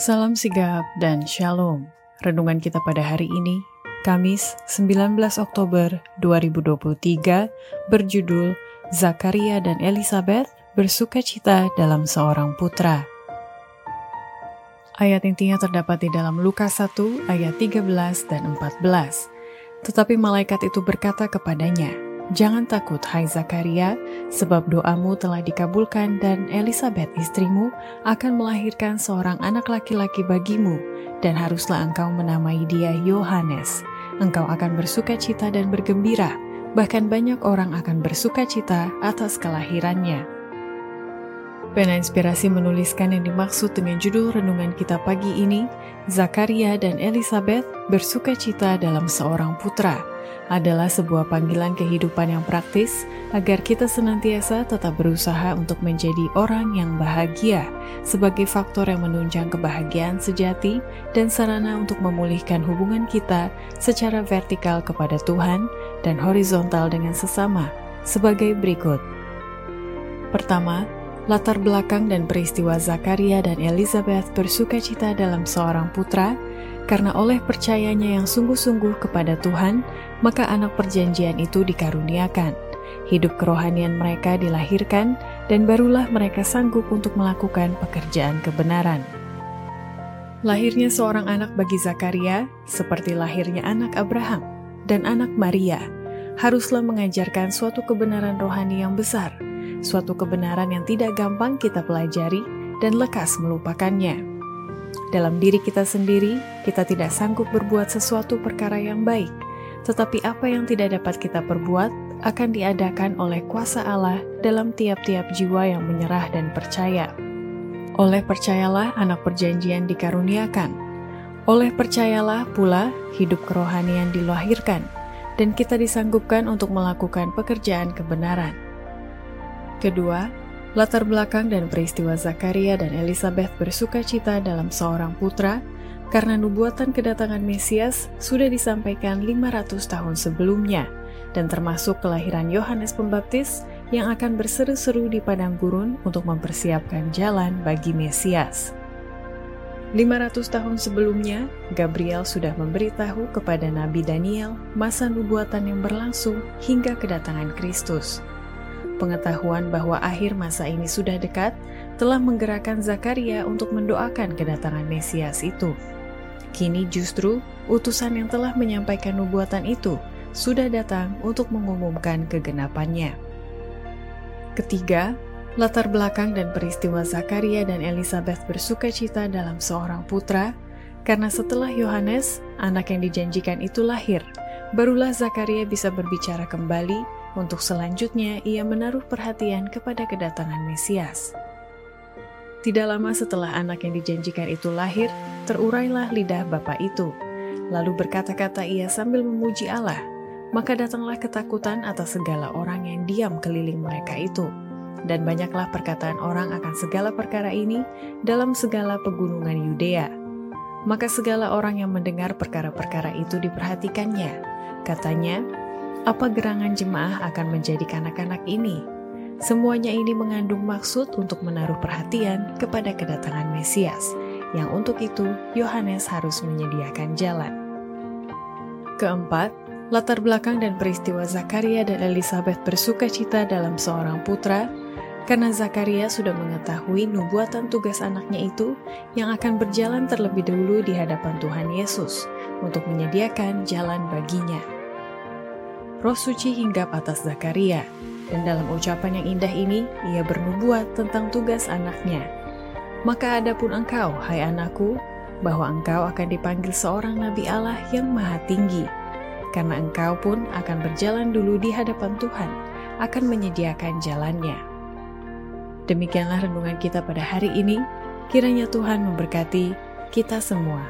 Salam sigap dan shalom. Renungan kita pada hari ini, Kamis 19 Oktober 2023, berjudul Zakaria dan Elizabeth bersuka cita dalam seorang putra. Ayat intinya terdapat di dalam Lukas 1 ayat 13 dan 14. Tetapi malaikat itu berkata kepadanya, Jangan takut, hai Zakaria, sebab doamu telah dikabulkan dan Elizabeth istrimu akan melahirkan seorang anak laki-laki bagimu, dan haruslah engkau menamai dia Yohanes. Engkau akan bersuka cita dan bergembira, bahkan banyak orang akan bersuka cita atas kelahirannya. Pena Inspirasi menuliskan yang dimaksud dengan judul renungan kita pagi ini, Zakaria dan Elizabeth bersuka cita dalam seorang putra adalah sebuah panggilan kehidupan yang praktis agar kita senantiasa tetap berusaha untuk menjadi orang yang bahagia sebagai faktor yang menunjang kebahagiaan sejati dan sarana untuk memulihkan hubungan kita secara vertikal kepada Tuhan dan horizontal dengan sesama sebagai berikut. Pertama, latar belakang dan peristiwa Zakaria dan Elizabeth bersuka cita dalam seorang putra karena oleh percayanya yang sungguh-sungguh kepada Tuhan, maka anak perjanjian itu dikaruniakan. Hidup kerohanian mereka dilahirkan, dan barulah mereka sanggup untuk melakukan pekerjaan kebenaran. Lahirnya seorang anak bagi Zakaria, seperti lahirnya anak Abraham dan anak Maria, haruslah mengajarkan suatu kebenaran rohani yang besar, suatu kebenaran yang tidak gampang kita pelajari dan lekas melupakannya. Dalam diri kita sendiri, kita tidak sanggup berbuat sesuatu perkara yang baik, tetapi apa yang tidak dapat kita perbuat akan diadakan oleh kuasa Allah dalam tiap-tiap jiwa yang menyerah dan percaya. Oleh percayalah anak perjanjian dikaruniakan. Oleh percayalah pula hidup kerohanian dilahirkan, dan kita disanggupkan untuk melakukan pekerjaan kebenaran. Kedua, Latar belakang dan peristiwa Zakaria dan Elizabeth bersuka cita dalam seorang putra karena nubuatan kedatangan Mesias sudah disampaikan 500 tahun sebelumnya dan termasuk kelahiran Yohanes Pembaptis yang akan berseru-seru di padang gurun untuk mempersiapkan jalan bagi Mesias. 500 tahun sebelumnya, Gabriel sudah memberitahu kepada Nabi Daniel masa nubuatan yang berlangsung hingga kedatangan Kristus. Pengetahuan bahwa akhir masa ini sudah dekat telah menggerakkan Zakaria untuk mendoakan kedatangan Mesias itu. Kini justru utusan yang telah menyampaikan nubuatan itu sudah datang untuk mengumumkan kegenapannya. Ketiga, latar belakang dan peristiwa Zakaria dan Elizabeth bersuka cita dalam seorang putra, karena setelah Yohanes, anak yang dijanjikan itu lahir, barulah Zakaria bisa berbicara kembali untuk selanjutnya, ia menaruh perhatian kepada kedatangan Mesias. Tidak lama setelah anak yang dijanjikan itu lahir, terurailah lidah bapak itu. Lalu berkata-kata ia sambil memuji Allah, maka datanglah ketakutan atas segala orang yang diam keliling mereka itu. Dan banyaklah perkataan orang akan segala perkara ini dalam segala pegunungan Yudea. Maka segala orang yang mendengar perkara-perkara itu diperhatikannya. Katanya, apa gerangan jemaah akan menjadi kanak-kanak ini? Semuanya ini mengandung maksud untuk menaruh perhatian kepada kedatangan Mesias, yang untuk itu Yohanes harus menyediakan jalan. Keempat, latar belakang dan peristiwa Zakaria dan Elizabeth bersuka cita dalam seorang putra, karena Zakaria sudah mengetahui nubuatan tugas anaknya itu yang akan berjalan terlebih dahulu di hadapan Tuhan Yesus untuk menyediakan jalan baginya roh suci hinggap atas Zakaria, dan dalam ucapan yang indah ini, ia bernubuat tentang tugas anaknya. Maka adapun engkau, hai anakku, bahwa engkau akan dipanggil seorang nabi Allah yang maha tinggi, karena engkau pun akan berjalan dulu di hadapan Tuhan, akan menyediakan jalannya. Demikianlah renungan kita pada hari ini, kiranya Tuhan memberkati kita semua.